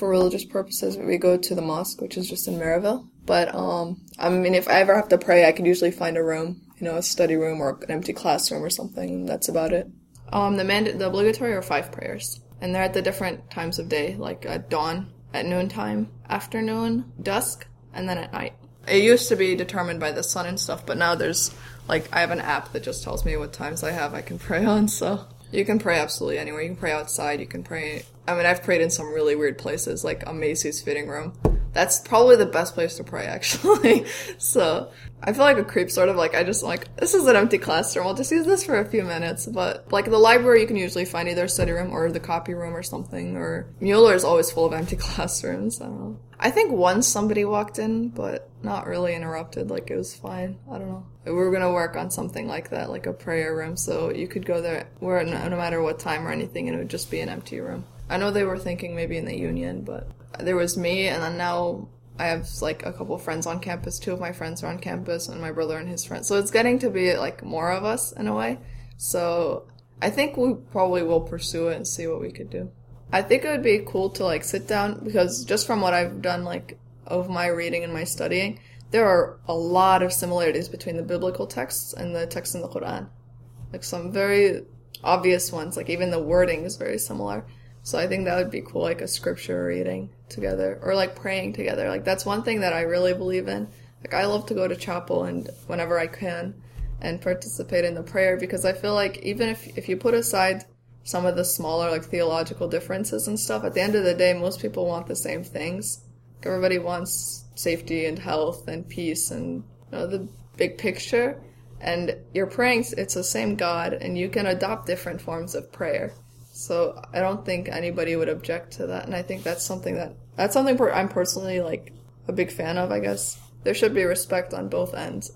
for religious purposes, we go to the mosque, which is just in Maryville. But um, I mean, if I ever have to pray, I can usually find a room, you know, a study room or an empty classroom or something. That's about it. Um, the mand- the obligatory are five prayers, and they're at the different times of day, like at dawn, at noontime, afternoon, dusk, and then at night. It used to be determined by the sun and stuff, but now there's like I have an app that just tells me what times I have I can pray on. So you can pray absolutely anywhere. You can pray outside. You can pray. I mean, I've prayed in some really weird places, like a Macy's fitting room. That's probably the best place to pray, actually. so I feel like a creep, sort of like I just like this is an empty classroom. I'll just use this for a few minutes. But like the library, you can usually find either study room or the copy room or something. Or Mueller is always full of empty classrooms. I don't know. I think once somebody walked in, but not really interrupted. Like it was fine. I don't know. We were gonna work on something like that, like a prayer room, so you could go there where no, no matter what time or anything, and it would just be an empty room. I know they were thinking maybe in the union, but there was me, and then now I have like a couple friends on campus. Two of my friends are on campus, and my brother and his friends. So it's getting to be like more of us in a way. So I think we probably will pursue it and see what we could do. I think it would be cool to like sit down because just from what I've done, like of my reading and my studying, there are a lot of similarities between the biblical texts and the texts in the Quran. Like some very obvious ones, like even the wording is very similar. So I think that would be cool, like a scripture reading together or like praying together. Like that's one thing that I really believe in. Like I love to go to chapel and whenever I can and participate in the prayer because I feel like even if if you put aside some of the smaller like theological differences and stuff, at the end of the day most people want the same things. Like, everybody wants safety and health and peace and you know the big picture. And you're praying it's the same God and you can adopt different forms of prayer. So I don't think anybody would object to that, and I think that's something that that's something I'm personally like a big fan of. I guess there should be respect on both ends.